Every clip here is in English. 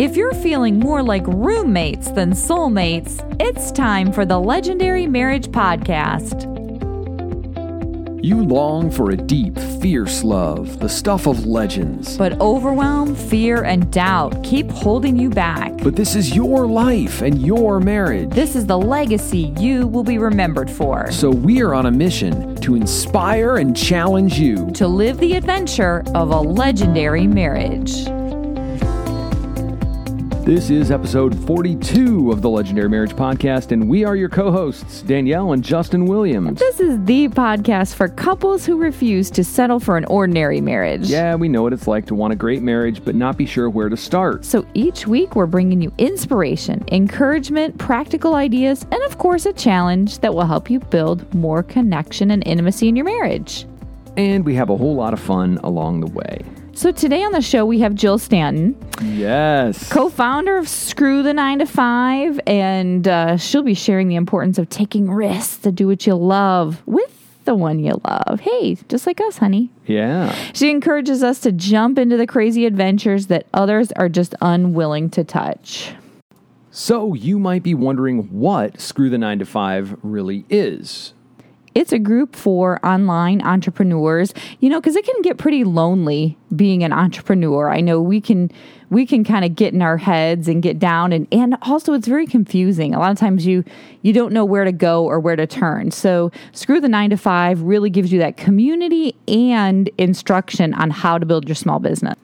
If you're feeling more like roommates than soulmates, it's time for the Legendary Marriage Podcast. You long for a deep, fierce love, the stuff of legends. But overwhelm, fear, and doubt keep holding you back. But this is your life and your marriage. This is the legacy you will be remembered for. So we are on a mission to inspire and challenge you to live the adventure of a legendary marriage. This is episode 42 of the Legendary Marriage Podcast, and we are your co hosts, Danielle and Justin Williams. This is the podcast for couples who refuse to settle for an ordinary marriage. Yeah, we know what it's like to want a great marriage, but not be sure where to start. So each week, we're bringing you inspiration, encouragement, practical ideas, and of course, a challenge that will help you build more connection and intimacy in your marriage. And we have a whole lot of fun along the way. So today on the show we have Jill Stanton. Yes. Co-founder of Screw the 9 to 5 and uh, she'll be sharing the importance of taking risks to do what you love with the one you love. Hey, just like us, honey. Yeah. She encourages us to jump into the crazy adventures that others are just unwilling to touch. So, you might be wondering what Screw the 9 to 5 really is. It's a group for online entrepreneurs, you know, because it can get pretty lonely being an entrepreneur. I know we can we can kind of get in our heads and get down and and also it's very confusing. A lot of times you you don't know where to go or where to turn. So screw the 9 to 5 really gives you that community and instruction on how to build your small business.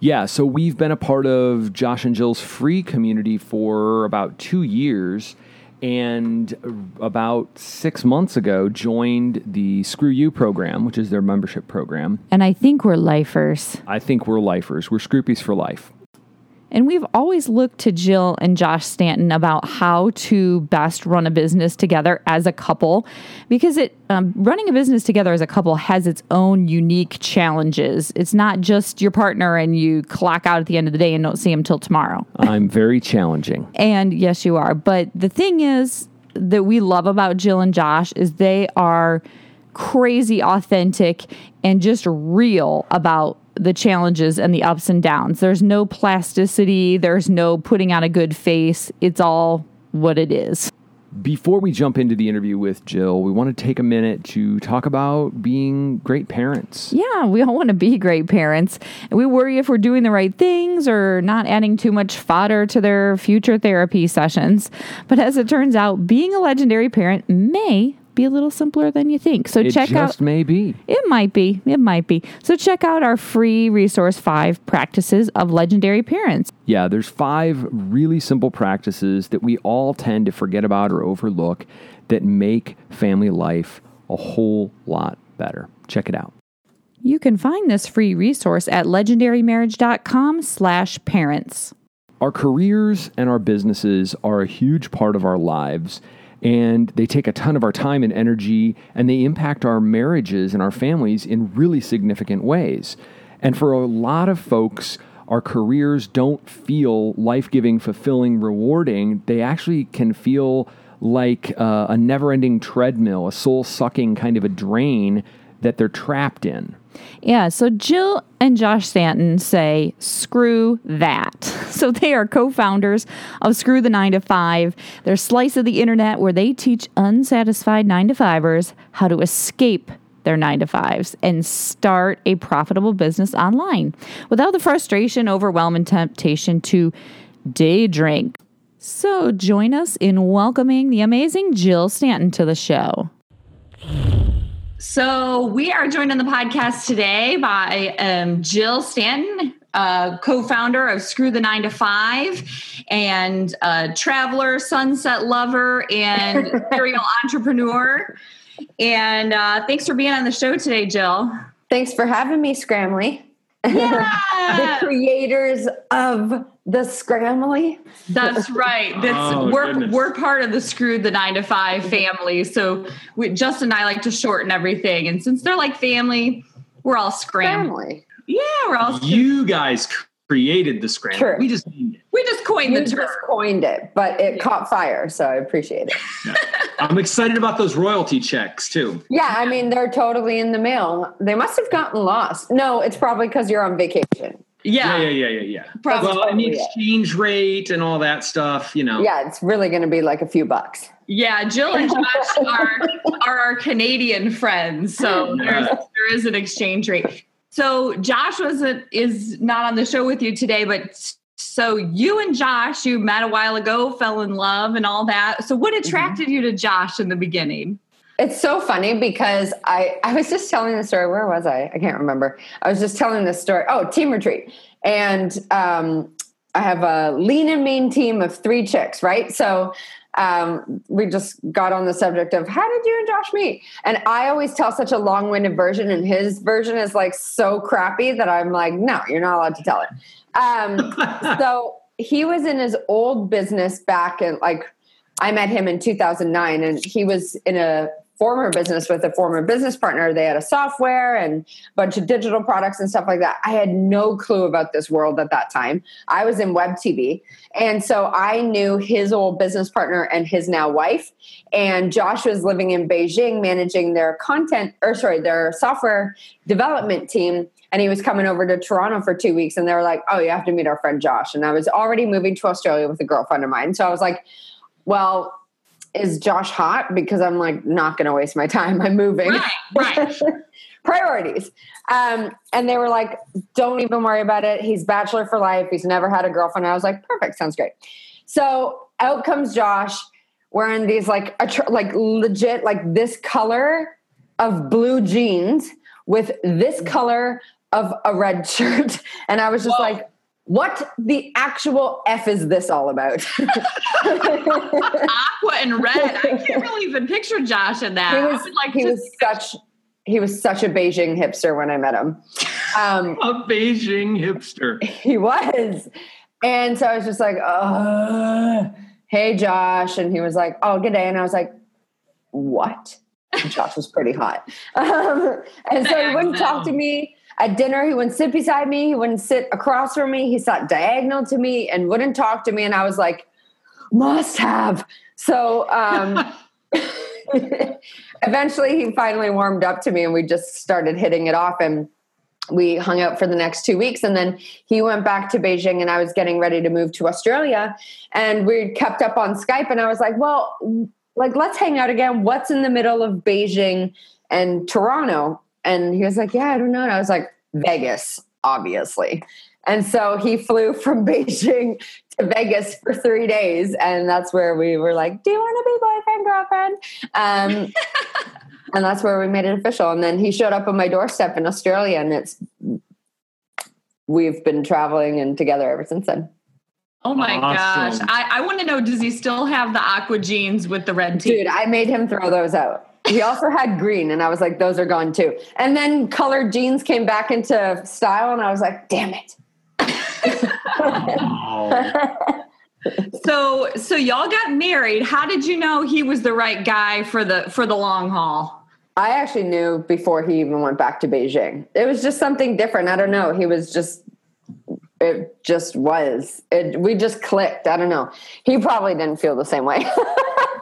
Yeah, so we've been a part of Josh and Jill's free community for about 2 years and about six months ago joined the Screw You program, which is their membership program. And I think we're lifers. I think we're lifers. We're Scroopies for life. And we've always looked to Jill and Josh Stanton about how to best run a business together as a couple, because it um, running a business together as a couple has its own unique challenges. It's not just your partner and you clock out at the end of the day and don't see him till tomorrow. I'm very challenging. and yes, you are. But the thing is that we love about Jill and Josh is they are crazy authentic and just real about the challenges and the ups and downs. There's no plasticity, there's no putting on a good face. It's all what it is. Before we jump into the interview with Jill, we want to take a minute to talk about being great parents. Yeah, we all want to be great parents. And we worry if we're doing the right things or not adding too much fodder to their future therapy sessions. But as it turns out, being a legendary parent may be a little simpler than you think. So it check just out. may be. It might be. It might be. So check out our free resource five practices of legendary parents. Yeah, there's five really simple practices that we all tend to forget about or overlook that make family life a whole lot better. Check it out. You can find this free resource at legendarymarriage.com slash parents. Our careers and our businesses are a huge part of our lives and they take a ton of our time and energy and they impact our marriages and our families in really significant ways. And for a lot of folks, our careers don't feel life giving, fulfilling, rewarding. They actually can feel like uh, a never ending treadmill, a soul sucking kind of a drain that they're trapped in. Yeah, so Jill and Josh Stanton say, screw that. So they are co founders of Screw the 9 to 5, their slice of the internet where they teach unsatisfied 9 to 5ers how to escape their 9 to 5s and start a profitable business online without the frustration, overwhelm, and temptation to day drink. So join us in welcoming the amazing Jill Stanton to the show. So we are joined on the podcast today by um, Jill Stanton, uh, co-founder of Screw the Nine to Five, and a traveler, sunset lover, and serial entrepreneur. And uh, thanks for being on the show today, Jill. Thanks for having me, Scramly. Yeah. the creators of the Scramly. That's right. That's Oh, we're goodness. we're part of the Screw the Nine to Five family. So we, Justin and I like to shorten everything, and since they're like family, we're all scrambled. Scramly. Yeah, we're all You guys created the scramble. True. We just we just coined You the term. just coined it, but it caught fire, so I appreciate it. I'm excited about those royalty checks too. Yeah, I mean they're totally in the mail. They must have gotten lost. No, it's probably because you're on vacation. Yeah, Yeah. yeah, yeah, yeah, yeah. Probably, well, and the yeah. exchange rate and all that stuff, you know. Yeah, it's really going to be like a few bucks. Yeah, Jill and Josh are are our Canadian friends, so there's, there is an exchange rate. So Josh wasn't is not on the show with you today, but so you and Josh, you met a while ago, fell in love, and all that. So what attracted you to Josh in the beginning? It's so funny because I, I was just telling the story. Where was I? I can't remember. I was just telling this story. Oh, team retreat. And um, I have a lean and mean team of three chicks, right? So um, we just got on the subject of how did you and Josh meet? And I always tell such a long winded version, and his version is like so crappy that I'm like, no, you're not allowed to tell it. Um, so he was in his old business back in like I met him in 2009 and he was in a former business with a former business partner. They had a software and a bunch of digital products and stuff like that. I had no clue about this world at that time. I was in web TV. And so I knew his old business partner and his now wife. And Josh was living in Beijing managing their content or sorry, their software development team. And he was coming over to Toronto for two weeks. And they were like, oh, you have to meet our friend Josh. And I was already moving to Australia with a girlfriend of mine. So I was like, well, is Josh hot? Because I'm like not going to waste my time. I'm moving. Right, right. Priorities. Um, and they were like, don't even worry about it. He's bachelor for life. He's never had a girlfriend. I was like, perfect. Sounds great. So out comes Josh wearing these like, attr- like legit, like this color of blue jeans with this color of a red shirt. And I was just Whoa. like, what the actual F is this all about? Aqua and red. I can't really even picture Josh in that. he was like he was such he was such a Beijing hipster when I met him. Um, A Beijing hipster. he was, and so I was just like, uh, "Hey, Josh," and he was like, "Oh, good day," and I was like, "What?" And Josh was pretty hot, um, and so he wouldn't talk to me. At dinner, he wouldn't sit beside me. He wouldn't sit across from me. He sat diagonal to me and wouldn't talk to me. And I was like, must have. So um, eventually he finally warmed up to me and we just started hitting it off. And we hung out for the next two weeks. And then he went back to Beijing and I was getting ready to move to Australia. And we kept up on Skype. And I was like, well, like, let's hang out again. What's in the middle of Beijing and Toronto? And he was like, Yeah, I don't know. And I was like, Vegas, obviously. And so he flew from Beijing to Vegas for three days. And that's where we were like, Do you want to be boyfriend, girlfriend? Um, and that's where we made it official. And then he showed up on my doorstep in Australia. And it's, we've been traveling and together ever since then. Oh my Awesome. gosh. I, I want to know does he still have the aqua jeans with the red tee? Dude, I made him throw those out. He also had green, and I was like, those are gone too. And then colored jeans came back into style, and I was like, damn it. Oh. So so y'all got married. How did you know he was the right guy for the for the long haul? I actually knew before he even went back to Beijing. It was just something different. I don't know. He was just, it just was. It, we just clicked. I don't know. He probably didn't feel the same way.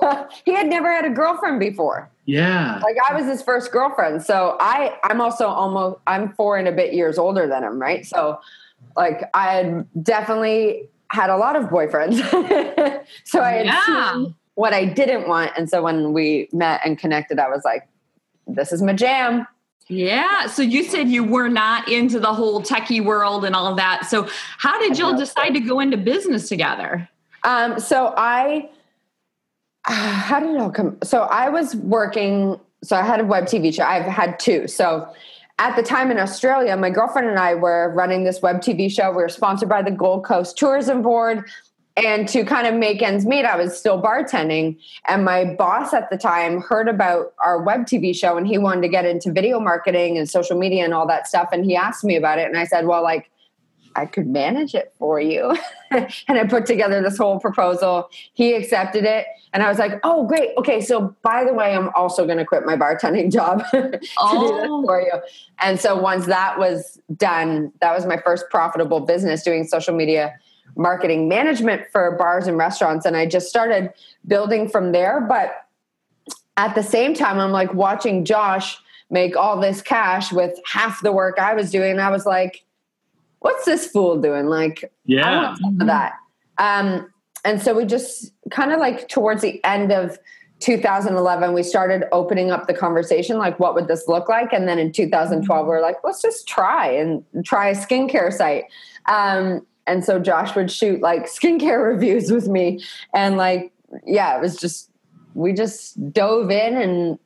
he had never had a girlfriend before. Yeah. like I was his first girlfriend. So I I'm also almost I'm four and a bit years older than him, right? So like I had definitely had a lot of boyfriends. so I had Yeah. seen what I didn't want. And so when we met and connected, I was like, this is my jam. Yeah. So you said you were not into the whole techie world and all of that. So how did y'all decide to go into business together? Um, so I, how did it all come? So I was working. So I had a web TV show. I've had two. So at the time in Australia, my girlfriend and I were running this web TV show. We were sponsored by the Gold Coast Tourism Board. And to kind of make ends meet, I was still bartending. And my boss at the time heard about our web TV show and he wanted to get into video marketing and social media and all that stuff. And he asked me about it. And I said, well, like, I could manage it for you. and I put together this whole proposal. He accepted it. And I was like, oh, great. Okay. So, by the way, I'm also going to quit my bartending job to do this Oh. for you. And so, once that was done, that was my first profitable business doing social media marketing management for bars and restaurants. And I just started building from there. But at the same time, I'm like watching Josh make all this cash with half the work I was doing. And I was like, what's this fool doing? Like, I Yeah. want some of that. Um, and so we just kind of like towards the end of 2011, we started opening up the conversation like, what would this look like? And then in 2012, we are like, let's just try and try a skincare site. Um, and so Josh would shoot like skincare reviews with me. And like, yeah, it was just, we just dove in and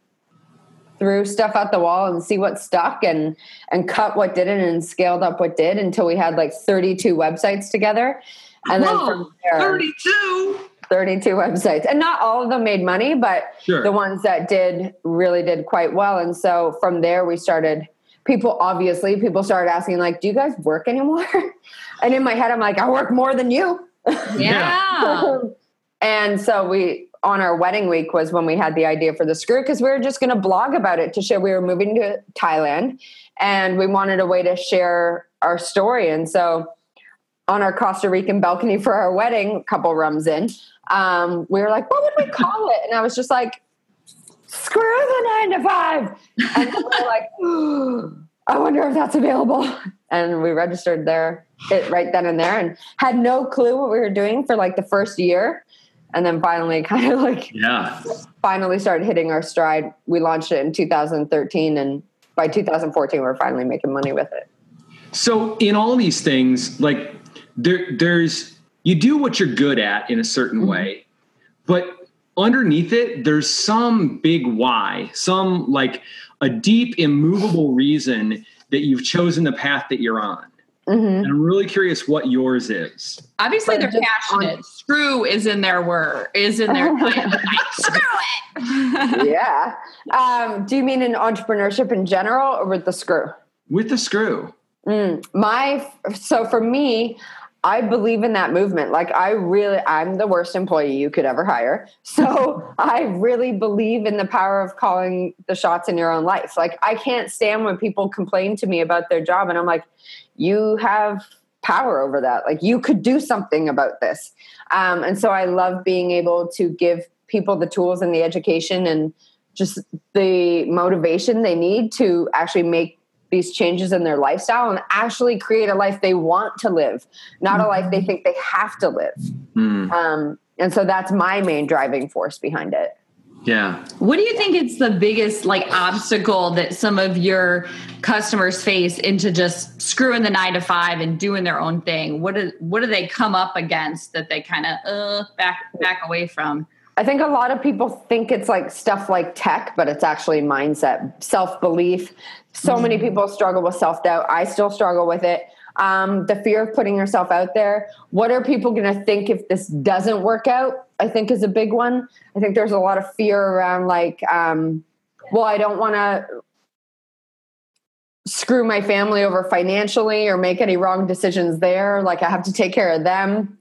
threw stuff out the wall and see what stuck and and cut what didn't and scaled up what did until we had like 32 websites together and then Whoa, from there 32. 32 websites and not all of them made money but Sure. the ones that did really did quite well and so from there we started people obviously people started asking like do you guys work anymore and in my head i'm like i work more than you Yeah. and so we on our wedding week was when we had the idea for the screw because we were just going to blog about it to show we were moving to Thailand and we wanted a way to share our story. And so on our Costa Rican balcony for our wedding, a couple rums in, um, we were like, what would we call it? And I was just like, screw the nine to five. And we were like, I wonder if that's available. And we registered there it right then and there and had no clue what we were doing for like the first year. And then finally kind of like Yeah. finally started hitting our stride. We launched it in 2013 and by 2014 we we're finally making money with it. So in all these things, like there, there's you do what you're good at in a certain Mm-hmm. way, but underneath it, there's some big why, some like a deep, immovable reason that you've chosen the path that you're on. Mm-hmm. And I'm really curious what yours is. Obviously, But they're just passionate. Screw is in their word. Is in their title. Like, screw it. yeah. Um, do you mean in entrepreneurship in general or with the screw? With the screw. Mm, my so for me i believe in that movement like i really i'm the worst employee you could ever hire so i really believe in the power of calling the shots in your own life like i can't stand when people complain to me about their job and i'm like you have power over that like you could do something about this um, and so i love being able to give people the tools and the education and just the motivation they need to actually make these changes in their lifestyle and actually create a life they want to live, not a life they think they have to live. Hmm. Um, and so that's my main driving force behind it. Yeah. What do you think it's the biggest like obstacle that some of your customers face into just screwing the nine to five and doing their own thing? What do what do they come up against that they kind of uh, back back away from? I think a lot of people think it's like stuff like tech, but it's actually mindset, self belief. So many people struggle with self doubt. I still struggle with it. Um, the fear of putting yourself out there. What are people going to think if this doesn't work out? I think is a big one. I think there's a lot of fear around like, um, well, I don't want to screw my family over financially or make any wrong decisions there. Like I have to take care of them.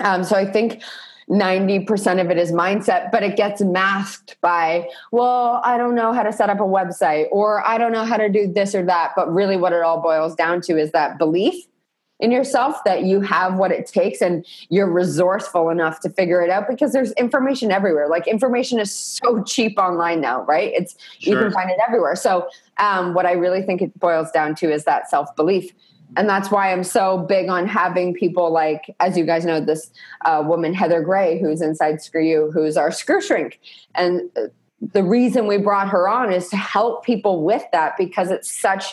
Um, so I think 90% of it is mindset, but it gets masked by, well, I don't know how to set up a website or I don't know how to do this or that. But really, what it all boils down to is that belief in yourself that you have what it takes and you're resourceful enough to figure it out because there's information everywhere. Like, information is so cheap online now, right? It's you can find it everywhere. So, um, what I really think it boils down to is that self belief and that's why I'm so big on having people like, as you guys know, this uh, woman Heather Gray, who's inside Screw You, who's our screw shrink, and uh, the reason we brought her on is to help people with that because it's such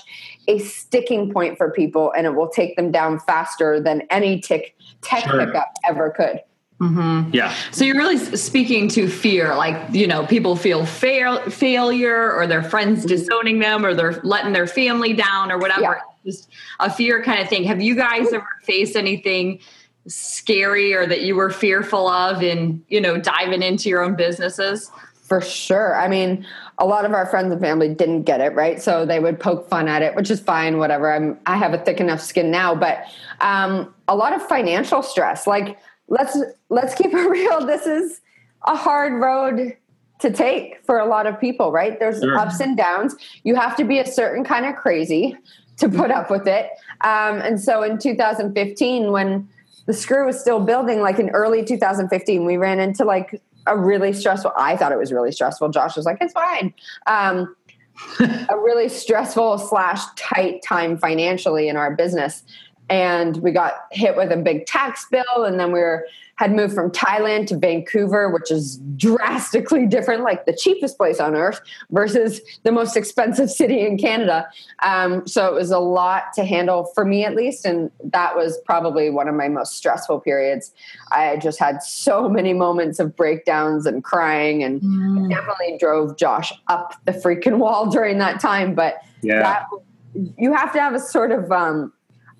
a sticking point for people, and it will take them down faster than any tick tech Sure. pickup ever could. Mm-hmm. Yeah. So you're really speaking to fear, like you know, people feel fail, failure, or their friends mm-hmm. disowning them, or they're letting their family down, or whatever. Yeah. Just a fear kind of thing. Have you guys ever faced anything scary or that you were fearful of in you know diving into your own businesses? For sure. I mean, a lot of our friends and family didn't get it, right? So they would poke fun at it, which is fine, whatever. I'm I have a thick enough skin now, but um, a lot of financial stress. Like let's let's keep it real. This is a hard road to take for a lot of people, right? There's Sure. ups and downs. You have to be a certain kind of crazy to put up with it. Um, and so in 2015, when the screw was still building, like in early 2015, we ran into like a really stressful. I thought it was really stressful. Josh was like, "It's fine." Um, a really stressful slash tight time financially in our business, and we got hit with a big tax bill and then we were had moved from Thailand to Vancouver, which is drastically different, like the cheapest place on earth versus the most expensive city in Canada. Um, so it was a lot to handle for me, at least. And that was probably one of my most stressful periods. I just had so many moments of breakdowns and crying, and mm. definitely drove Josh up the freaking wall during that time. But yeah. that, you have to have a sort of um,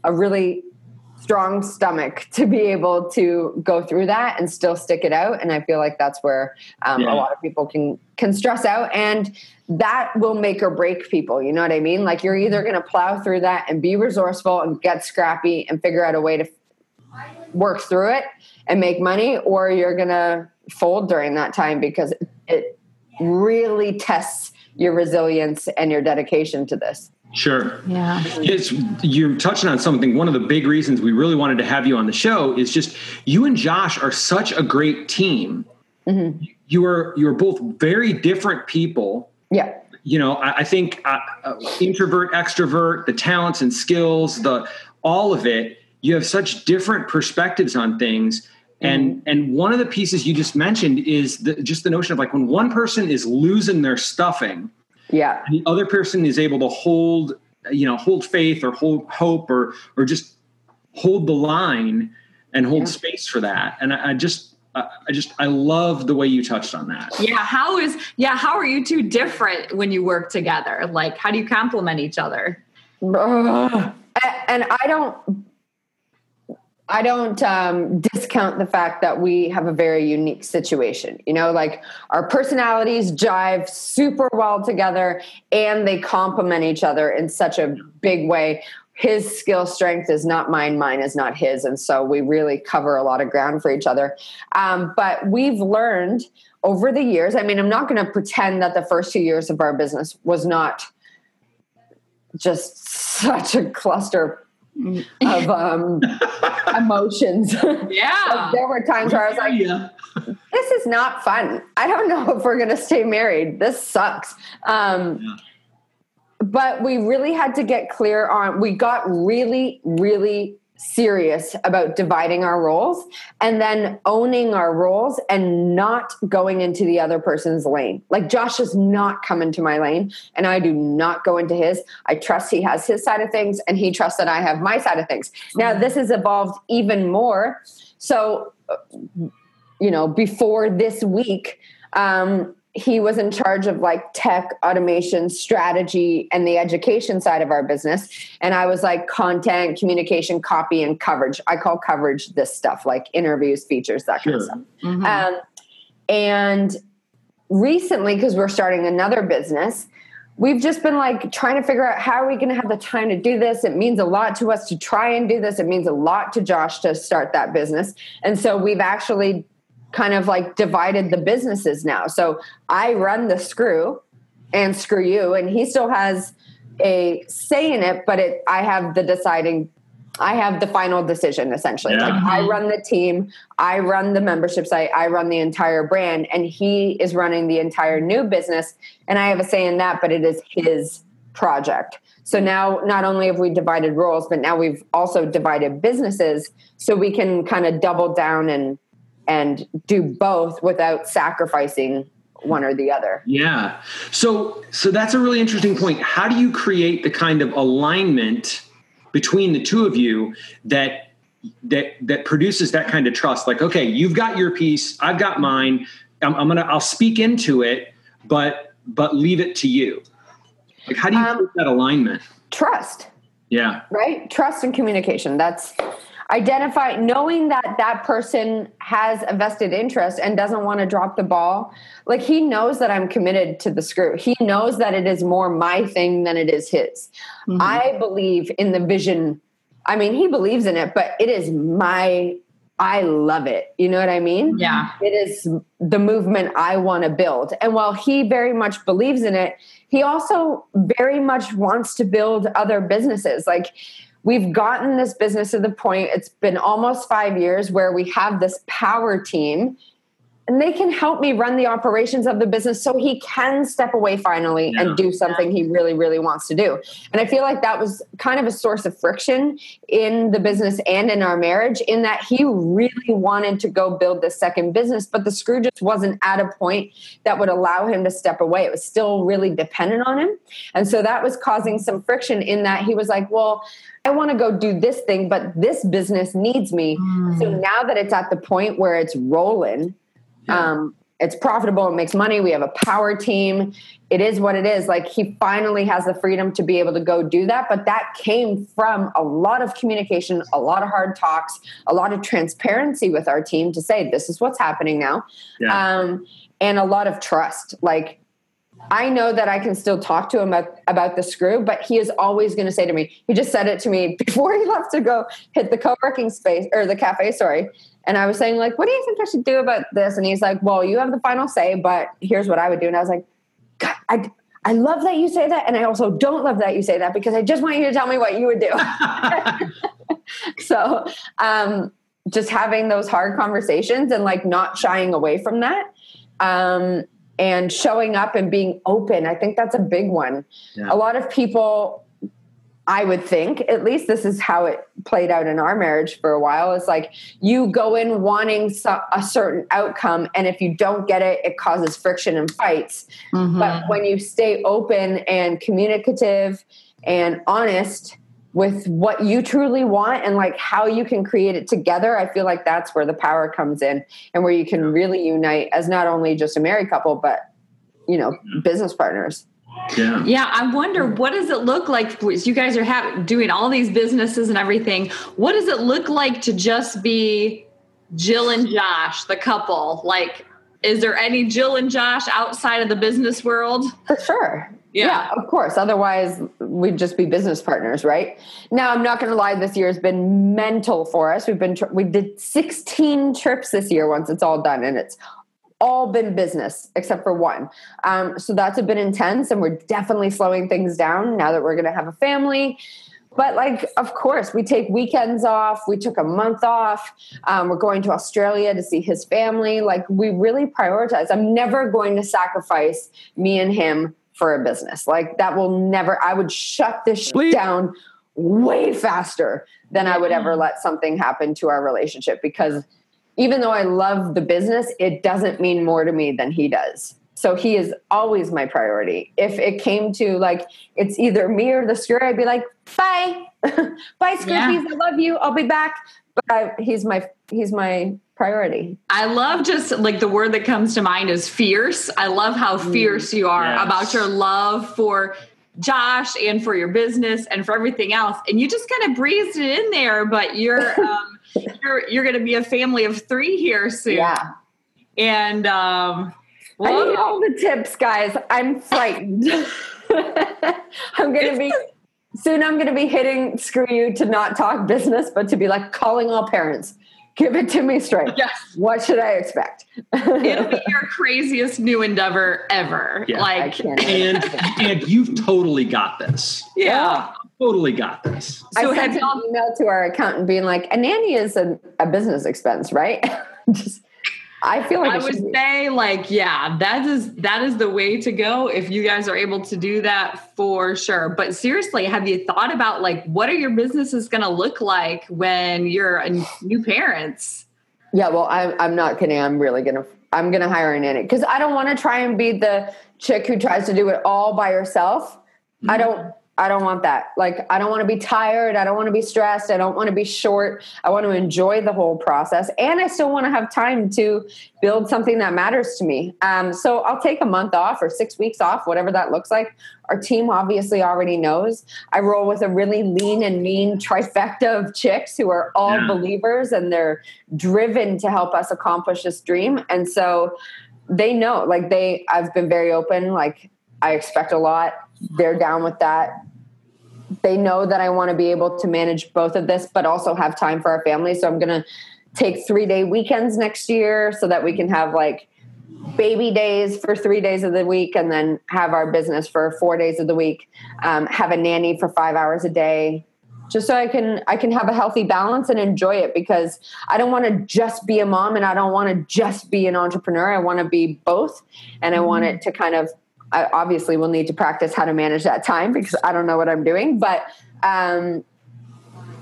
a really strong stomach to be able to go through that and still stick it out. And i feel like that's where um, yeah. a lot of people can can stress out. And that will make or break people. You know what i mean? Like you're either going to plow through that and be resourceful and get scrappy and figure out a way to work through it and make money or you're going to fold during that time because it really tests your resilience and your dedication to this Sure. Yeah. It's you're touching on something. One of the big reasons we really wanted to have you on the show is just you and Josh are such a great team. Mm-hmm. You are you're both very different people. Yeah. You know, I, I think uh, uh, introvert, extrovert, the talents and skills, the all of it. You have such different perspectives on things. And mm-hmm. and one of the pieces you just mentioned is the, just the notion of like when one person is losing their stuffing, yeah. the other person is able to hold, you know, hold faith or hold hope or or just hold the line and hold yeah. space for that. And I, I just I just I love the way you touched on that. Yeah, how is yeah, how are you two different when you work together? Like how do you complement each other? Uh, and I don't I don't um, discount the fact that we have a very unique situation. You know, like our personalities jive super well together and they complement each other in such a big way. His skill strength is not mine, mine is not his. And so we really cover a lot of ground for each other. Um, but we've learned over the years, I mean, I'm not going to pretend that the first two years of our business was not just such a cluster of um, emotions. Yeah. there were times where I was like, yeah. this is not fun. I don't know if we're going to stay married. This sucks. Um, yeah. But we really had to get clear on, we got really, really serious about dividing our roles and then owning our roles and not going into the other person's lane. Like Josh does not come into my lane and I do not go into his. I trust he has his side of things and he trusts that I have my side of things. Now, mm-hmm. this has evolved even more. So, you know, before this week, um, he was in charge of like tech automation strategy and the education side of our business. And i was like content communication copy and coverage. I call coverage this stuff like interviews features that sure. kind of stuff. Mm-hmm. um, and recently because we're starting another business we've just been like trying to figure out how are we going to have the time to do this? It means a lot to us to try and do this. It means a lot to josh to start that business. And so we've actually kind of like divided the businesses now. So I run the screw and screw you, and he still has a say in it, but it I have the deciding I have the final decision essentially. Yeah. Like I mm-hmm. run the team, I run the membership site, I run the entire brand, and he is running the entire new business. And I have a say in that, but it is his project. So now not only have we divided roles, but now we've also divided businesses so we can kind of double down and and do both without sacrificing one or the other. Yeah. So so that's a really interesting point. How do you create the kind of alignment between the two of you that that that produces that kind of trust? Like, okay, you've got your piece, I've got mine. I'm, I'm gonna I'll speak into it, but but leave it to you. Like, how do you um, that alignment? Trust. Yeah. Right. Trust and communication. That's identify knowing that that person has a vested interest and doesn't want to drop the ball like he knows that i'm committed to the screw. He knows that it is more my thing than it is his. Mm-hmm. i believe in the vision. I mean he believes in it but it is my i love it. You know what i mean? Yeah. It is the movement i want to build. And while he very much believes in it he also very much wants to build other businesses. Like we've gotten this business to the point it's been almost five years where we have this power team and they can help me run the operations of the business so he can step away finally Yeah. and do something he really really wants to do. And i feel like that was kind of a source of friction in the business and in our marriage in that he really wanted to go build this second business but the screw just wasn't at a point that would allow him to step away. It was still really dependent on him. And so that was causing some friction in that he was like well I want to go do this thing, but this business needs me. So mm. now that it's at the point where it's rolling, um, it's profitable, it makes money, we have a power team. It is what it is. Like he finally has the freedom to be able to go do that. But that came from a lot of communication, a lot of hard talks, a lot of transparency with our team to say, this is what's happening now. Yeah. Um, and a lot of trust. Like I know that I can still talk to him about, about the screw, but he is always going to say to me, he just said it to me before he left to go hit the co working space or the cafe, sorry. And I was saying, like, what do you think I should do about this? And he's like, well, you have the final say, but here's what I would do. And I was like, God, I, I love that you say that. And I also don't love that you say that because I just want you to tell me what you would do. so, um, just having those hard conversations and like not shying away from that. Um, and showing up and being open. I think that's a big one. Yeah. A lot of people, I would think, at least this is how it played out in our marriage for a while, is like you go in wanting so, a certain outcome, and if you don't get it, it causes friction and fights. Mm-hmm. But when you stay open and communicative and honest, with what you truly want and like how you can create it together, I feel like that's where the power comes in and where you can really unite as not only just a married couple, but you know, mm-hmm. business partners. yeah. Yeah, I wonder what does it look like as you guys are ha- doing all these businesses and everything. What does it look like to just be Jill and Josh, the couple? Like, is there any Jill and Josh outside of the business world? For sure. Yeah. of course. Otherwise, we'd just be business partners, right? Now, I'm not going to lie. This year has been mental for us. We've been we did 16 trips this year. Once it's all done, and it's all been business except for one. Um, so that's a bit intense, and we're definitely slowing things down now that we're going to have a family. But like, of course, we take weekends off. We took a month off. Um, we're going to Australia to see his family. Like, we really prioritize. I'm never going to sacrifice me and him for a business. Like, that will never. I would shut this shit down way faster than I would ever let something happen to our relationship because even though I love the business, it doesn't mean more to me than he does. So he is always my priority. If it came to like it's either me or the screw, I'd be like, bye, bye, screw Yeah. I love you. I'll be back. But I, he's my he's my priority. I love just like the word that comes to mind is fierce. I love how fierce you are Yes. about your love for Josh and for your business and for everything else. And you just kind of breezed it in there, but you're um, you're you're going to be a family of three here soon. Yeah. And um, I need all the tips, guys. I'm frightened. I'm gonna be soon. I'm gonna be hitting screw you to not talk business, but to be like calling all parents. Give it to me straight. yes, What should I expect? it'll be your craziest new endeavor ever. Yeah. Like. And and you've totally got this. yeah. Totally got this. I So sent have an email to our accountant being like, a nanny is a, a business expense, right? Just, I feel like I would say like yeah that is that is the way to go if you guys are able to do that for sure but seriously have you thought about like what are your businesses going to look like when you're a new parents Yeah, well, I'm I'm not kidding. I'm really gonna I'm gonna hire a nanny because I don't want to try and be the chick who tries to do it all by herself. I mm-hmm. don't I don't want that. Like I don't want to be tired. I don't want to be stressed. I don't want to be short. I want to enjoy the whole process, and I still want to have time to build something that matters to me. Um, so I'll take a month off or six weeks off, whatever that looks like. Our team obviously already knows. I roll with a really lean and mean trifecta of chicks who are all Yeah. believers and they're driven to help us accomplish this dream. And so they know, like they, I've been very open. Like I expect a lot. They're down with that. They know that I want to be able to manage both of this, but also have time for our family. So I'm going to take three day weekends next year so that we can have like baby days for three days of the week and then have our business for four days of the week um, have a nanny for five hours a day just so I can I can have a healthy balance and enjoy it because I don't want to just be a mom and I don't want to just be an entrepreneur. I want to be both, and I want it to kind of. I obviously will need to practice how to manage that time because I don't know what I'm doing, but um,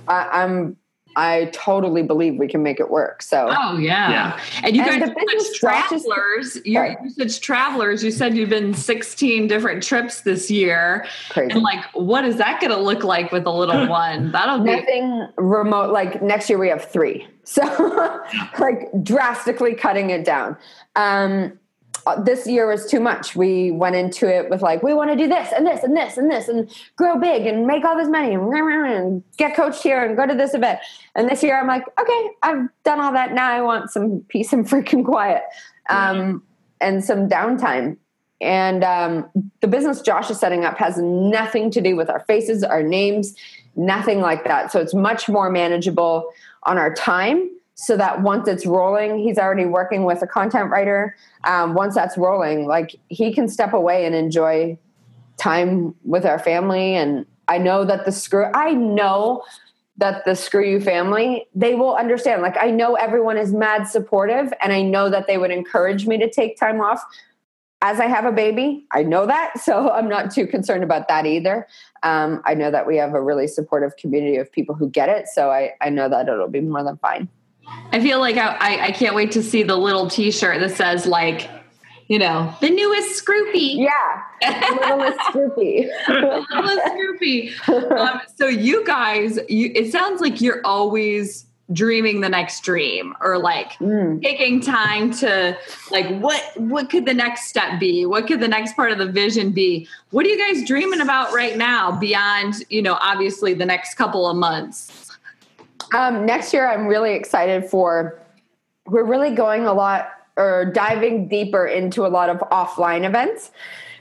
I, I'm I totally believe we can make it work. So, oh yeah, Yeah. and you And guys the are business such Josh is- travelers. You're, you're such travelers. You said you've been 16 different trips this year, crazy. and like, what is that going to look like with a little one? That'll be Nothing remote. Like next year we have three, so like drastically cutting it down. Um, uh, this year was too much. We went into it with like we want to do this and this and this and this and grow big and make all this money and, get coached here and go to this event. And this year I'm like, okay, I've done all that. Now I want some peace and freaking quiet um, and some downtime. And um, the business Josh is setting up has nothing to do with our faces, our names, nothing like that. So it's much more manageable on our time. So that once it's rolling, he's already working with a content writer. Um, once that's rolling, like he can step away and enjoy time with our family. And I know that the screw, I know that the screw you family, they will understand. Like I know everyone is mad supportive, and I know that they would encourage me to take time off as I have a baby. I know that. So I'm not too concerned about that either. Um, I know that we have a really supportive community of people who get it. So I, I know that it'll be more than fine. I feel like I, I, I can't wait to see the little T-shirt that says like, you know, the newest Scroopy. Yeah. The littlest Scroopy. the littlest Scroopy. Um, so you guys, you, it sounds like you're always dreaming the next dream or like Mm. taking time to like what what could the next step be what could the next part of the vision be what are you guys dreaming about right now beyond you know obviously the next couple of months Um, next year, I'm really excited for. We're really going a lot or diving deeper into a lot of offline events.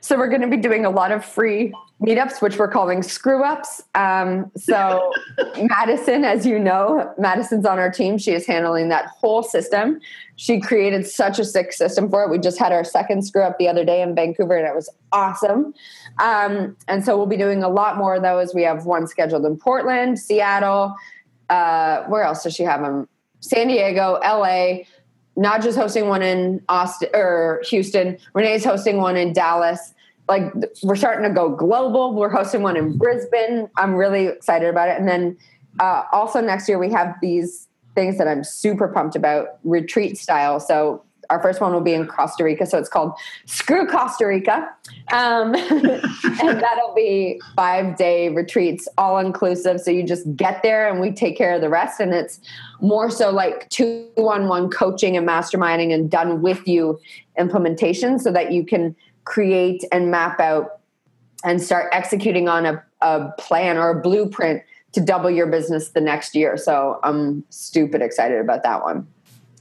So we're going to be doing a lot of free meetups, which we're calling screw ups. Um, so Madison, as you know, Madison's on our team. She is handling that whole system. She created such a sick system for it. We just had our second screw up the other day in Vancouver, and it was awesome. Um, and so we'll be doing a lot more of those. We have one scheduled in Portland, Seattle. Uh, where else does she have them? San Diego, LA. Naja's hosting one in Austin or Houston. Renee's hosting one in Dallas. Like we're starting to go global. We're hosting one in Brisbane. I'm really excited about it. And then uh, also next year we have these things that I'm super pumped about retreat style. So our first one will be in Costa Rica. So it's called Screw Costa Rica. Um, and that'll be five day retreats, all inclusive. So you just get there and we take care of the rest. And it's more so like two on one coaching and masterminding and done with you implementation so that you can create and map out and start executing on a, a plan or a blueprint to double your business the next year. So I'm stupid excited about that one.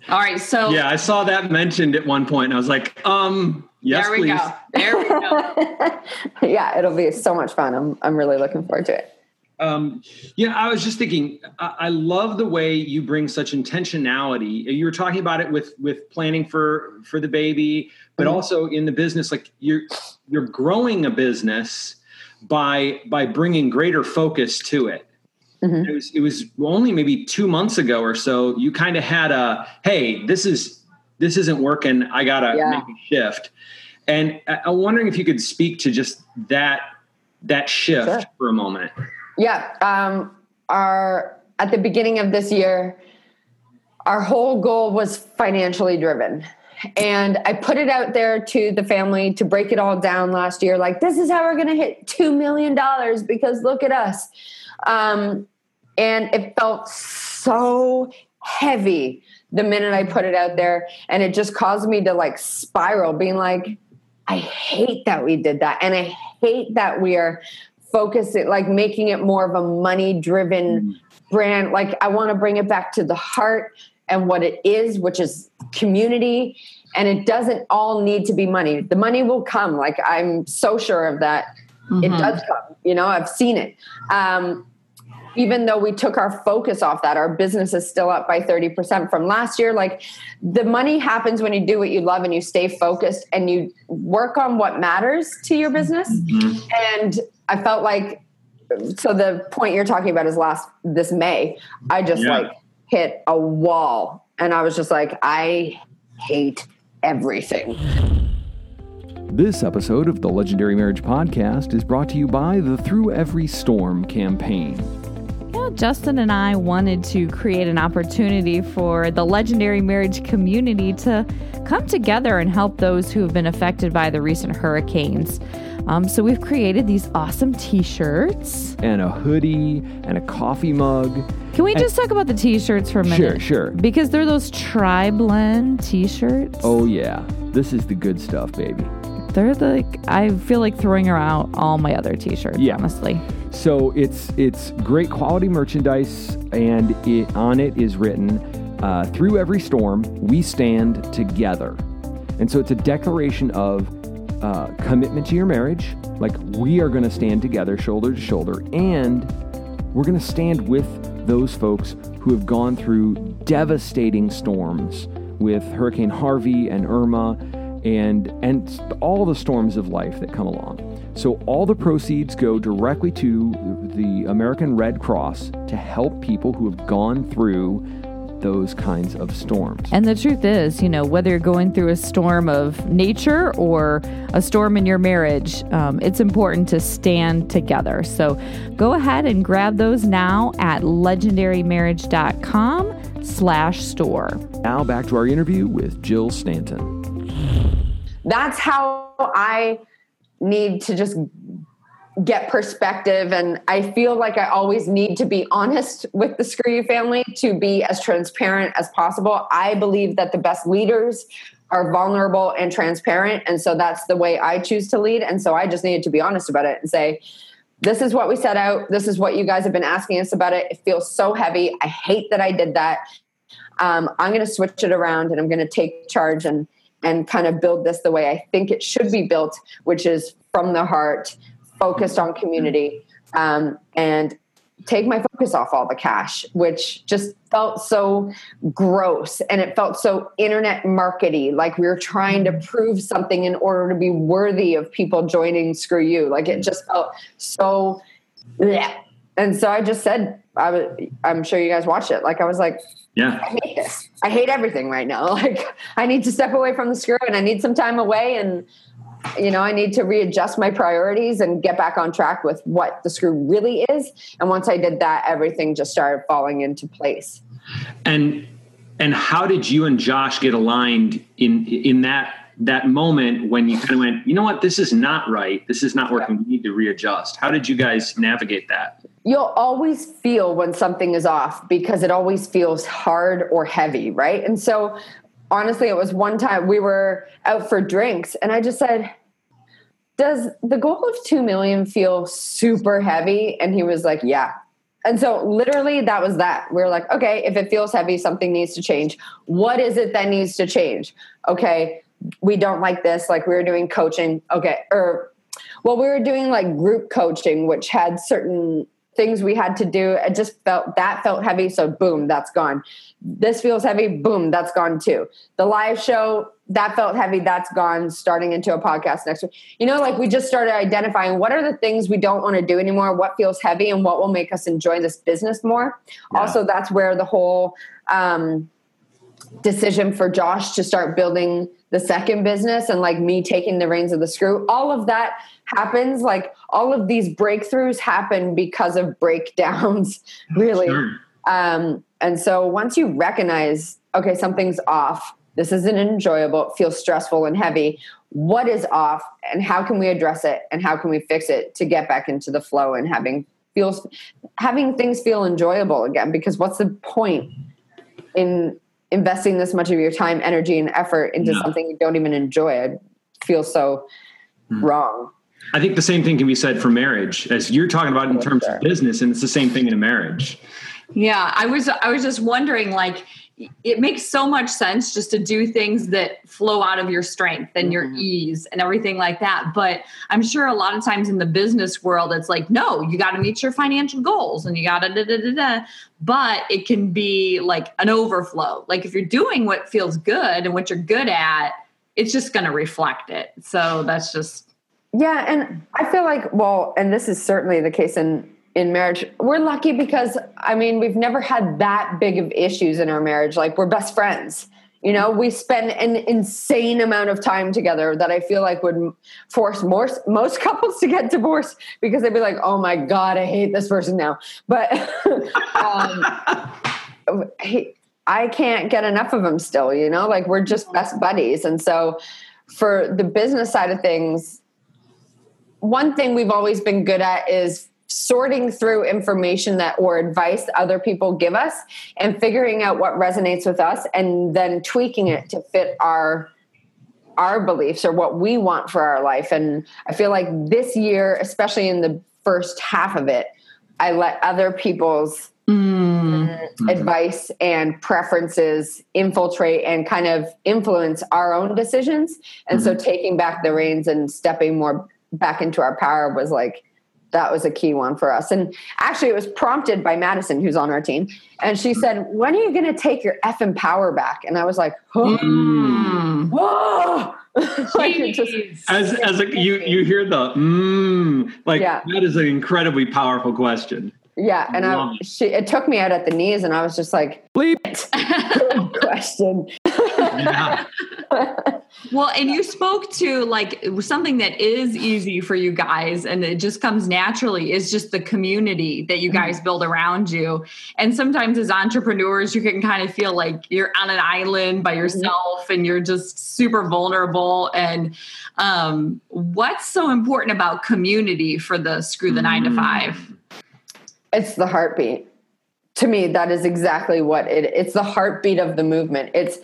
All right so Yeah, I saw that mentioned at one point, and I was like, um, yes, there we please. go there we go yeah, it'll be so much fun. I'm I'm really looking forward to it. Um, yeah, I was just thinking. I, I love the way you bring such intentionality. You were talking about it with with planning for for the baby, but Mhm. also in the business. Like you're you're growing a business by by bringing greater focus to it. Mhm. It was it was only maybe two months ago or so. You kind of had a hey, this is this isn't working. I gotta Yeah. make a shift. And I- I'm wondering if you could speak to just that that shift Sure. for a moment. Yeah. Um, our at the beginning of this year, our whole goal was financially driven. And I put it out there to the family to break it all down last year. Like, this is how we're going to hit $2 million because look at us. Um, and it felt so heavy the minute I put it out there. And it just caused me to like spiral, being like, I hate that we did that. And I hate that we are focusing, like making it more of a money driven brand. Like, I want to bring it back to the heart and what it is, which is community. And it doesn't all need to be money. The money will come. Like, I'm so sure of that. It Mhm. does come. You know, I've seen it. Um, even though we took our focus off that, our business is still up by 30% from last year. Like the money happens when you do what you love and you stay focused and you work on what matters to your business. Mm-hmm. And I felt like so the point you're talking about is last this May. I just Yeah. like hit a wall, and I was just like, I hate everything. This episode of the Legendary Marriage Podcast is brought to you by the Through Every Storm campaign. Yeah, Justin and I wanted to create an opportunity for the legendary marriage community to come together and help those who have been affected by the recent hurricanes. Um, so we've created these awesome T-shirts. And a hoodie and a coffee mug. Can we just talk about the T-shirts for a minute? Sure, sure. Because they're those tri-blend T-shirts. Oh, yeah. This is the good stuff, baby. They're like I feel like throwing around all my other T-shirts. Yeah. honestly. So it's it's great quality merchandise, and it, on it is written, uh, "Through every storm, we stand together." And so it's a declaration of uh, commitment to your marriage, like we are going to stand together, shoulder to shoulder, and we're going to stand with those folks who have gone through devastating storms with Hurricane Harvey and Irma and and all the storms of life that come along. So all the proceeds go directly to the American Red Cross to help people who have gone through those kinds of storms. And the truth is, you know, whether you're going through a storm of nature or a storm in your marriage, um, it's important to stand together. So go ahead and grab those now at legendarymarriage.com slash store. Now back to our interview with Jill Stanton. That's how I need to just get perspective. And i feel like i always need to be honest with the screw you family to be as transparent as possible. I believe that the best leaders are vulnerable and transparent. And so that's the way i choose to lead. And so i just needed to be honest about it and say this is what we set out. This is what you guys have been asking us about it. It feels so heavy. I hate that i did that. Um, i'm going to switch it around and i'm going to take charge and and kind of build this the way i think it should be built which is from the heart focused on community um, and take my focus off all the cash, which just felt so gross and it felt so internet markety, like we were trying to prove something in order to be worthy of people joining Screw You. Like it just felt so. bleh. And so I just said, I was, I'm sure you guys watched it. Like I was like, Yeah. I hate this. I hate everything right now. Like I need to step away from the screw and I need some time away and you know, I need to readjust my priorities and get back on track with what the screw really is. And once I did that, everything just started falling into place. And and how did you and Josh get aligned in in that that moment when you kind of went, you know what, this is not right. This is not working. We need to readjust. How did you guys navigate that? You'll always feel when something is off because it always feels hard or heavy, right? And so honestly, it was one time we were out for drinks and I just said, does the goal of 2 million feel super heavy? And he was like, yeah. And so literally that was that. We are like, okay, if it feels heavy, something needs to change. What is it that needs to change? Okay, we don't like this. Like we were doing coaching. Okay. Or well, we were doing like group coaching, which had certain things we had to do. It just felt that felt heavy. So boom, that's gone. This feels heavy. Boom, that's gone too. The live show that felt heavy. That's gone. Starting into a podcast next week. You know, like we just started identifying what are the things we don't want to do anymore. What feels heavy, and what will make us enjoy this business more. Yeah. Also, that's where the whole um, decision for Josh to start building the second business and like me taking the reins of the screw. All of that happens. Like all of these breakthroughs happen because of breakdowns, really. Sure. Um, and so once you recognize, okay, something's off, this isn't enjoyable, it feels stressful and heavy. What is off, and how can we address it, and how can we fix it to get back into the flow and having feels having things feel enjoyable again? Because what's the point in investing this much of your time, energy, and effort into Yeah. something you don't even enjoy? It feels so wrong. I think the same thing can be said for marriage, as you're talking about in terms of business, and it's the same thing in a marriage. Yeah, I was I was just wondering like it makes so much sense just to do things that flow out of your strength and your mm-hmm. ease and everything like that. But I'm sure a lot of times in the business world, it's like, no, you got to meet your financial goals and you got to da da da da. But it can be like an overflow. Like if you're doing what feels good and what you're good at, it's just going to reflect it. So that's just Yeah, and I feel like well, and this is certainly the case in in marriage. We're lucky because I mean, we've never had that big of issues in our marriage. Like we're best friends. You know, we spend an insane amount of time together that I feel like would force more, most couples to get divorced because they'd be like, "Oh my god, I hate this person now." But um, he, I can't get enough of him still. You know, like we're just best buddies, and so for the business side of things, one thing we've always been good at is sorting through information that or advice other people give us and figuring out what resonates with us and then tweaking it to fit our our beliefs or what we want for our life and i feel like this year especially in the first half of it i let other people's mm. advice and preferences infiltrate and kind of influence our own decisions and mm-hmm. so taking back the reins and stepping more back into our power was like that was a key one for us. And actually, it was prompted by Madison, who's on our team. And she said, When are you going to take your effing power back? And I was like, oh, mm. whoa. like just, as as a, you you hear the mm, like yeah. that is an incredibly powerful question. Yeah, and I, she, it took me out at the knees, and I was just like, "Bleep." question. yeah. well, and you spoke to like something that is easy for you guys and it just comes naturally is just the community that you guys mm-hmm. build around you. And sometimes as entrepreneurs, you can kind of feel like you're on an island by mm-hmm. yourself and you're just super vulnerable. And um, what's so important about community for the screw the nine to five? Mm. It's the heartbeat. To me, that is exactly what it it's the heartbeat of the movement. It's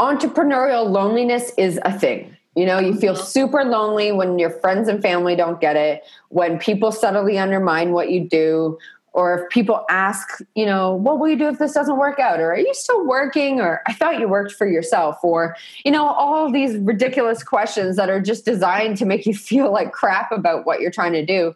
entrepreneurial loneliness is a thing. You know, you feel mm-hmm. super lonely when your friends and family don't get it, when people subtly undermine what you do, or if people ask, you know, what will you do if this doesn't work out? Or are you still working? Or I thought you worked for yourself. Or, you know, all these ridiculous questions that are just designed to make you feel like crap about what you're trying to do.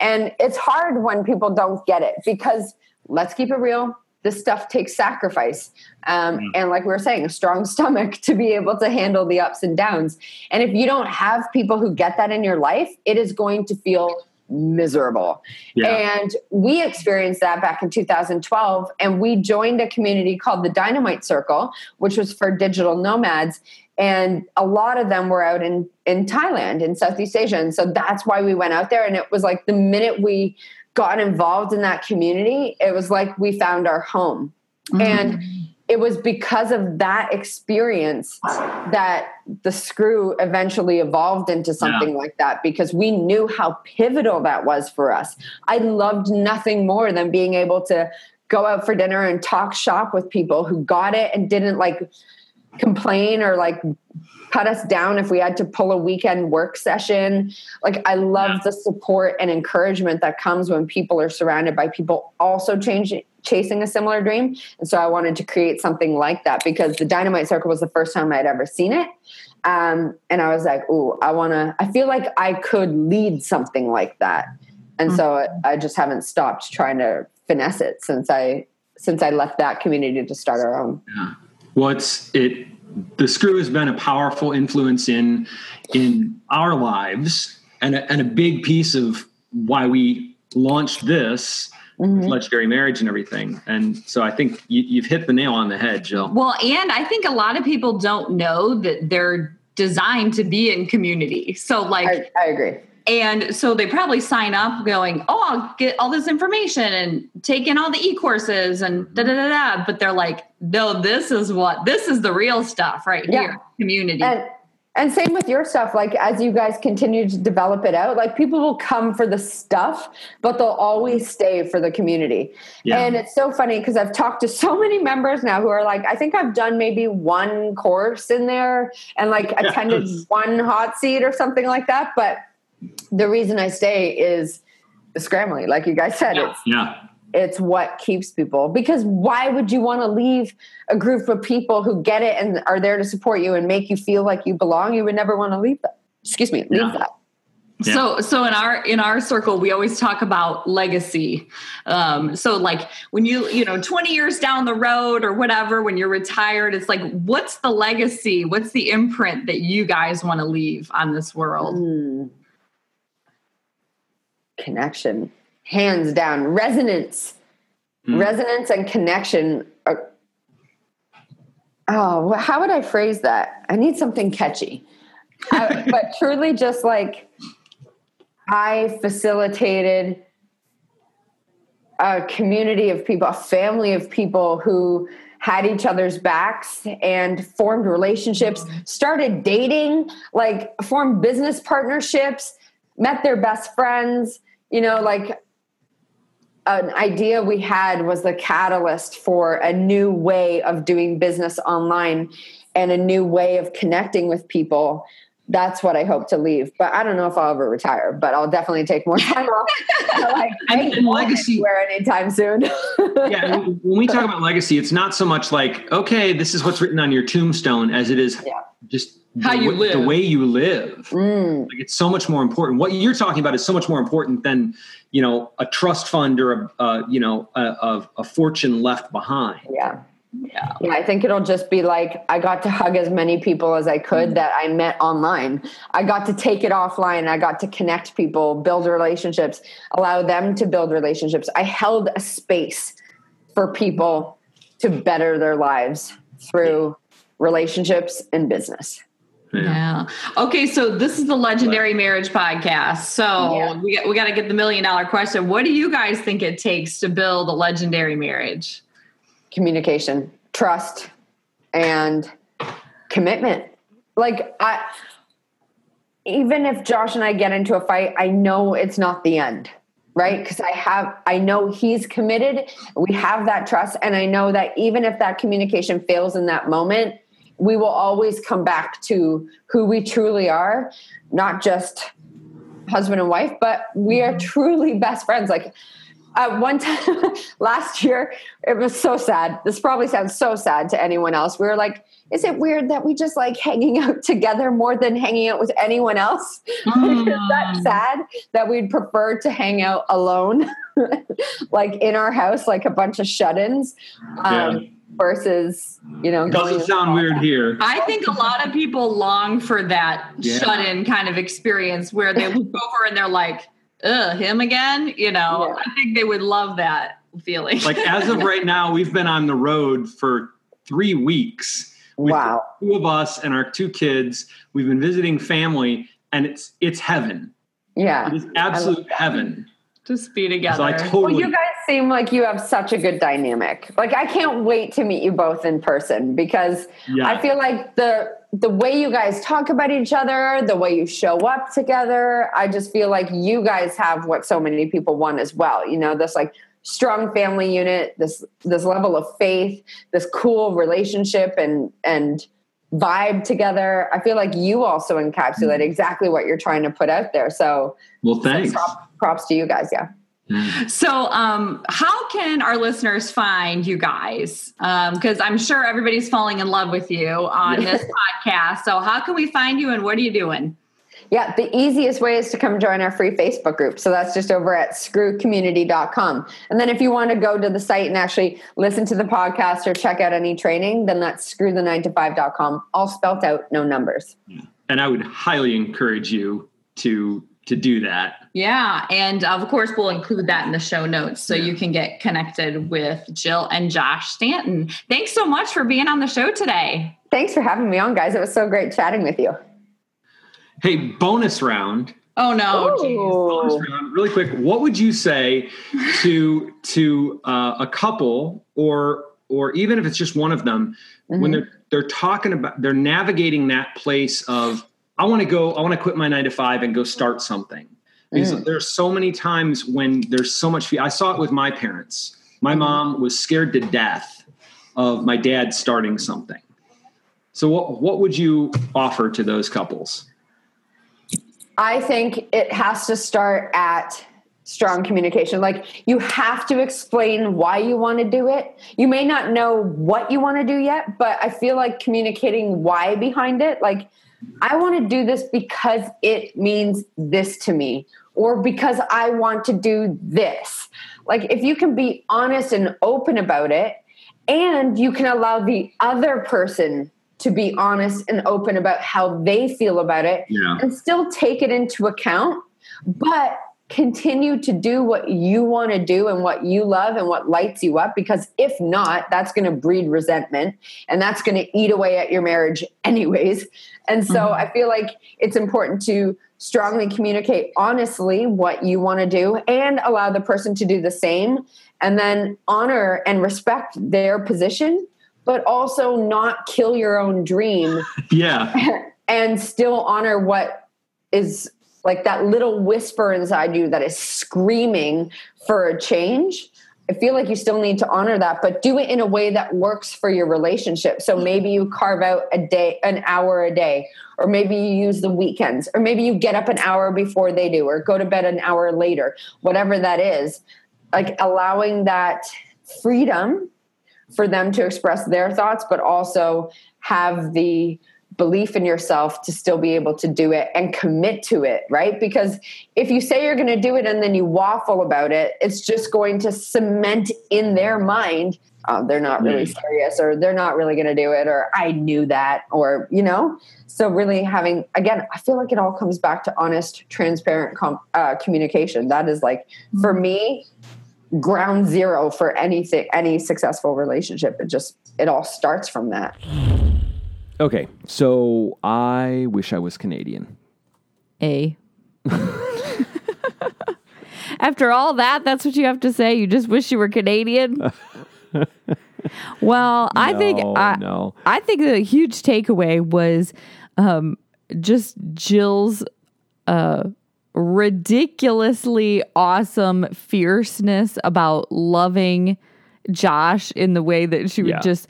And it's hard when people don't get it because let's keep it real this stuff takes sacrifice. Um, mm. And like we were saying, a strong stomach to be able to handle the ups and downs. And if you don't have people who get that in your life, it is going to feel miserable. Yeah. And we experienced that back in 2012. And we joined a community called the Dynamite Circle, which was for digital nomads. And a lot of them were out in, in Thailand, in Southeast Asia. And so that's why we went out there. And it was like the minute we got involved in that community, it was like we found our home. Mm-hmm. And it was because of that experience that the screw eventually evolved into something yeah. like that because we knew how pivotal that was for us. I loved nothing more than being able to go out for dinner and talk shop with people who got it and didn't like complain or like cut us down if we had to pull a weekend work session. Like I love yeah. the support and encouragement that comes when people are surrounded by people also changing chasing a similar dream. And so I wanted to create something like that because the Dynamite Circle was the first time I'd ever seen it. Um, and I was like, ooh, I want to, I feel like I could lead something like that. And mm-hmm. so I just haven't stopped trying to finesse it since I, since I left that community to start our own. Yeah. What's it, the screw has been a powerful influence in in our lives and a, and a big piece of why we launched this mm-hmm. legendary marriage and everything. And so i think you, have hit the nail on the head jill. Well and i think a lot of people don't know that they're designed to be in community. So like I, I agree and so they probably sign up going, oh, I'll get all this information and take in all the e courses and da da da da. But they're like, no, this is what, this is the real stuff right yeah. here, community. And, and same with your stuff. Like as you guys continue to develop it out, like people will come for the stuff, but they'll always stay for the community. Yeah. And it's so funny because I've talked to so many members now who are like, I think I've done maybe one course in there and like attended one hot seat or something like that. But the reason I stay is the scrambling, like you guys said. Yeah. It's, yeah. It's what keeps people because why would you want to leave a group of people who get it and are there to support you and make you feel like you belong? You would never want to leave that. Excuse me, leave yeah. that. Yeah. So, so in our in our circle, we always talk about legacy. Um, so, like when you you know twenty years down the road or whatever, when you're retired, it's like, what's the legacy? What's the imprint that you guys want to leave on this world? Mm connection hands down. Resonance, hmm. resonance, and connection. Are, oh, how would I phrase that? I need something catchy. I, but truly, just like I facilitated a community of people, a family of people who had each other's backs and formed relationships, started dating, like formed business partnerships, met their best friends, you know, like an idea we had was the catalyst for a new way of doing business online and a new way of connecting with people. That's what I hope to leave. But I don't know if I'll ever retire, but I'll definitely take more time off. like, And- I going legacy- anywhere anytime soon. yeah, when we talk about legacy, it's not so much like, okay, this is what's written on your tombstone as it is Yeah. just How the, you wa- live. the way you live. Mm, Like it's so much more important. What you're talking about is so much more important than, you know, a trust fund or a, uh, you know, a, a, a fortune left behind. yeah. Yeah. Yeah, I think it'll just be like I got to hug as many people as I could that I met online. I got to take it offline. I got to connect people, build relationships, allow them to build relationships. I held a space for people to better their lives through relationships and business. Yeah. Okay, so this is the Legendary Marriage Podcast. So Yeah. we got, we got to get the million dollar question. What do you guys think it takes to build a legendary marriage? Communication, trust, and commitment. Like I even if Josh and I get into a fight, I know it's not the end. Right? Because I have, I know he's committed. We have that trust. And I know that even if that communication fails in that moment, we will always come back to who we truly are, not just husband and wife, but we are truly best friends. Like at one time last year, it was so sad. This probably sounds so sad to anyone else. We were like, is it weird that we just like hanging out together more than hanging out with anyone else? Like, is that Mm. sad that we'd prefer to hang out alone, like in our house, like a bunch of shut-ins, um, versus you know going Doesn't sound weird here. I think a lot of people long for that Yeah. shut in kind of experience where they look over and they're like, ugh, him again? You know, Yeah. I think they would love that feeling. Like as of right now, we've been on the road for three weeks. with Wow. Two of us and our two kids. We've been visiting family, and it's it's heaven. Yeah. It is absolute heaven. Just be together. So I Well, you guys seem like you have such a good dynamic. Like I can't wait to meet you both in person because Yeah. I feel like the the way you guys talk about each other, the way you show up together, I just feel like you guys have what so many people want as well. You know, this like strong family unit, this this level of faith, this cool relationship and and vibe together. I feel like you also encapsulate exactly what you're trying to put out there. So well, thanks. prop, props to you guys, yeah. So, um, how can our listeners find you guys? Because I'm sure everybody's falling in love with you on this podcast. So, how can we find you and what are you doing? Yeah, the easiest way is to come join our free Facebook group. So that's just over at screwcommunity.com. And then if you want to go to the site and actually listen to the podcast or check out any training, then that's screwthe9to5.com, all spelt out, no numbers. And I would highly encourage you to to do that. Yeah. And of course, we'll include that in the show notes so you can get connected with Jill and Josh Stanton. Thanks so much for being on the show today. Thanks for having me on, guys. It was so great chatting with you. Hey, bonus round. Oh, no. geez. Bonus round. Really quick, what would you say to to uh, a couple or or even if it's just one of them when they're they're talking about they're navigating that place of I want to go I want to quit my 9 to 5 and go start something. Because mm. there's so many times when there's so much fear. I saw it with my parents. My mom was scared to death of my dad starting something. So what what would you offer to those couples? I think it has to start at strong communication. Like you have to explain why you want to do it. You may not know what you want to do yet, but I feel like communicating why behind it. Like, I want to do this because it means this to me, or because I want to do this. Like, if you can be honest and open about it, and you can allow the other person to be honest and open about how they feel about it Yeah. and still take it into account, but continue to do what you want to do and what you love and what lights you up because if not that's going to breed resentment and that's going to eat away at your marriage anyways and so mm-hmm. i feel like it's important to strongly communicate honestly what you want to do and allow the person to do the same and then honor and respect their position but also not kill your own dream yeah and still honor what is like that little whisper inside you that is screaming for a change I feel like you still need to honor that, but do it in a way that works for your relationship. So maybe you carve out a day, an hour a day, or maybe you use the weekends, or maybe you get up an hour before they do, or go to bed an hour later, whatever that is. Like allowing that freedom for them to express their thoughts, but also have the belief in yourself to still be able to do it and commit to it, right? Because if you say you're going to do it and then you waffle about it, it's just going to cement in their mind uh, they're not really serious or they're not really going to do it or I knew that or, you know? So, really having, again, I feel like it all comes back to honest, transparent com- uh, communication. That is like, for me, ground zero for anything, any successful relationship. It just, it all starts from that. Okay, so I wish I was Canadian. A. After all that, that's what you have to say. You just wish you were Canadian. well, I think I, no. I think the huge takeaway was um, just Jill's uh, ridiculously awesome fierceness about loving Josh in the way that she would yeah. just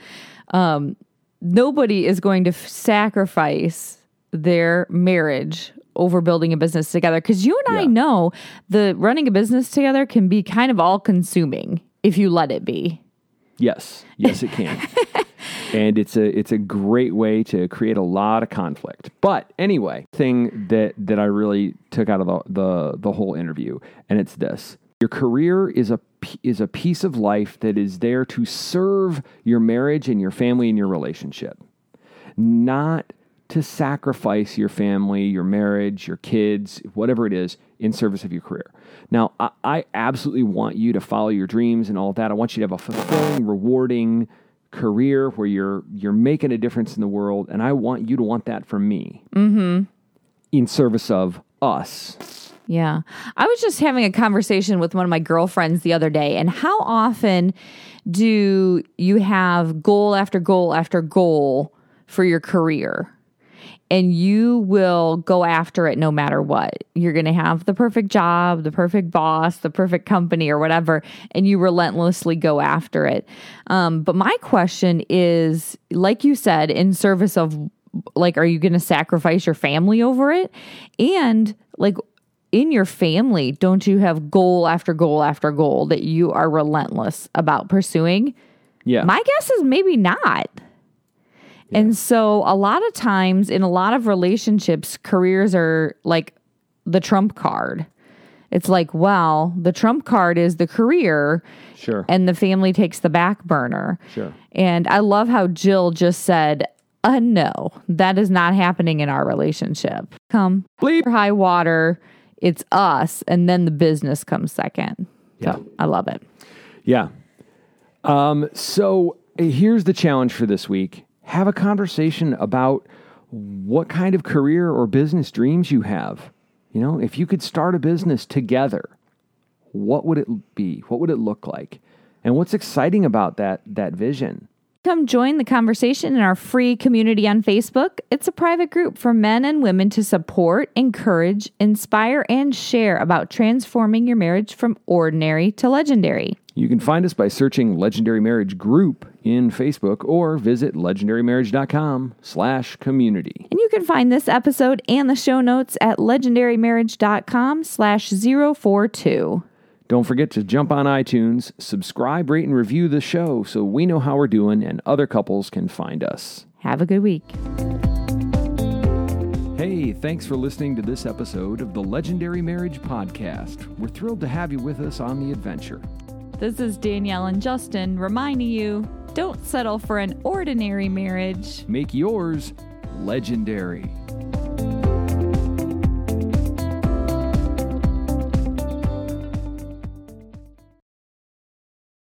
um, nobody is going to f- sacrifice their marriage over building a business together because you and yeah. I know the running a business together can be kind of all consuming if you let it be. Yes, yes, it can. and it's a it's a great way to create a lot of conflict. But anyway, thing that that I really took out of the the, the whole interview, and it's this: your career is a is a piece of life that is there to serve your marriage and your family and your relationship, not to sacrifice your family, your marriage, your kids, whatever it is, in service of your career. Now, I, I absolutely want you to follow your dreams and all that. I want you to have a fulfilling, rewarding career where you're you're making a difference in the world, and I want you to want that from me mm-hmm. in service of us yeah. I was just having a conversation with one of my girlfriends the other day, and how often do you have goal after goal after goal for your career? And you will go after it no matter what. You're going to have the perfect job, the perfect boss, the perfect company, or whatever, and you relentlessly go after it. Um, but my question is like you said, in service of like, are you going to sacrifice your family over it? And like, in your family, don't you have goal after goal after goal that you are relentless about pursuing? Yeah. My guess is maybe not. Yeah. And so, a lot of times in a lot of relationships, careers are like the trump card. It's like, well, the trump card is the career. Sure. And the family takes the back burner. Sure. And I love how Jill just said, uh, no, that is not happening in our relationship. Come, Bleep. high water it's us and then the business comes second. Yeah. So I love it. Yeah. Um, so here's the challenge for this week have a conversation about what kind of career or business dreams you have. You know, if you could start a business together, what would it be? What would it look like? And what's exciting about that that vision? Come join the conversation in our free community on Facebook. It's a private group for men and women to support, encourage, inspire, and share about transforming your marriage from ordinary to legendary. You can find us by searching Legendary Marriage Group in Facebook or visit legendarymarriage.com slash community. And you can find this episode and the show notes at legendarymarriage.com slash 042. Don't forget to jump on iTunes, subscribe, rate, and review the show so we know how we're doing and other couples can find us. Have a good week. Hey, thanks for listening to this episode of the Legendary Marriage Podcast. We're thrilled to have you with us on the adventure. This is Danielle and Justin reminding you don't settle for an ordinary marriage. Make yours legendary.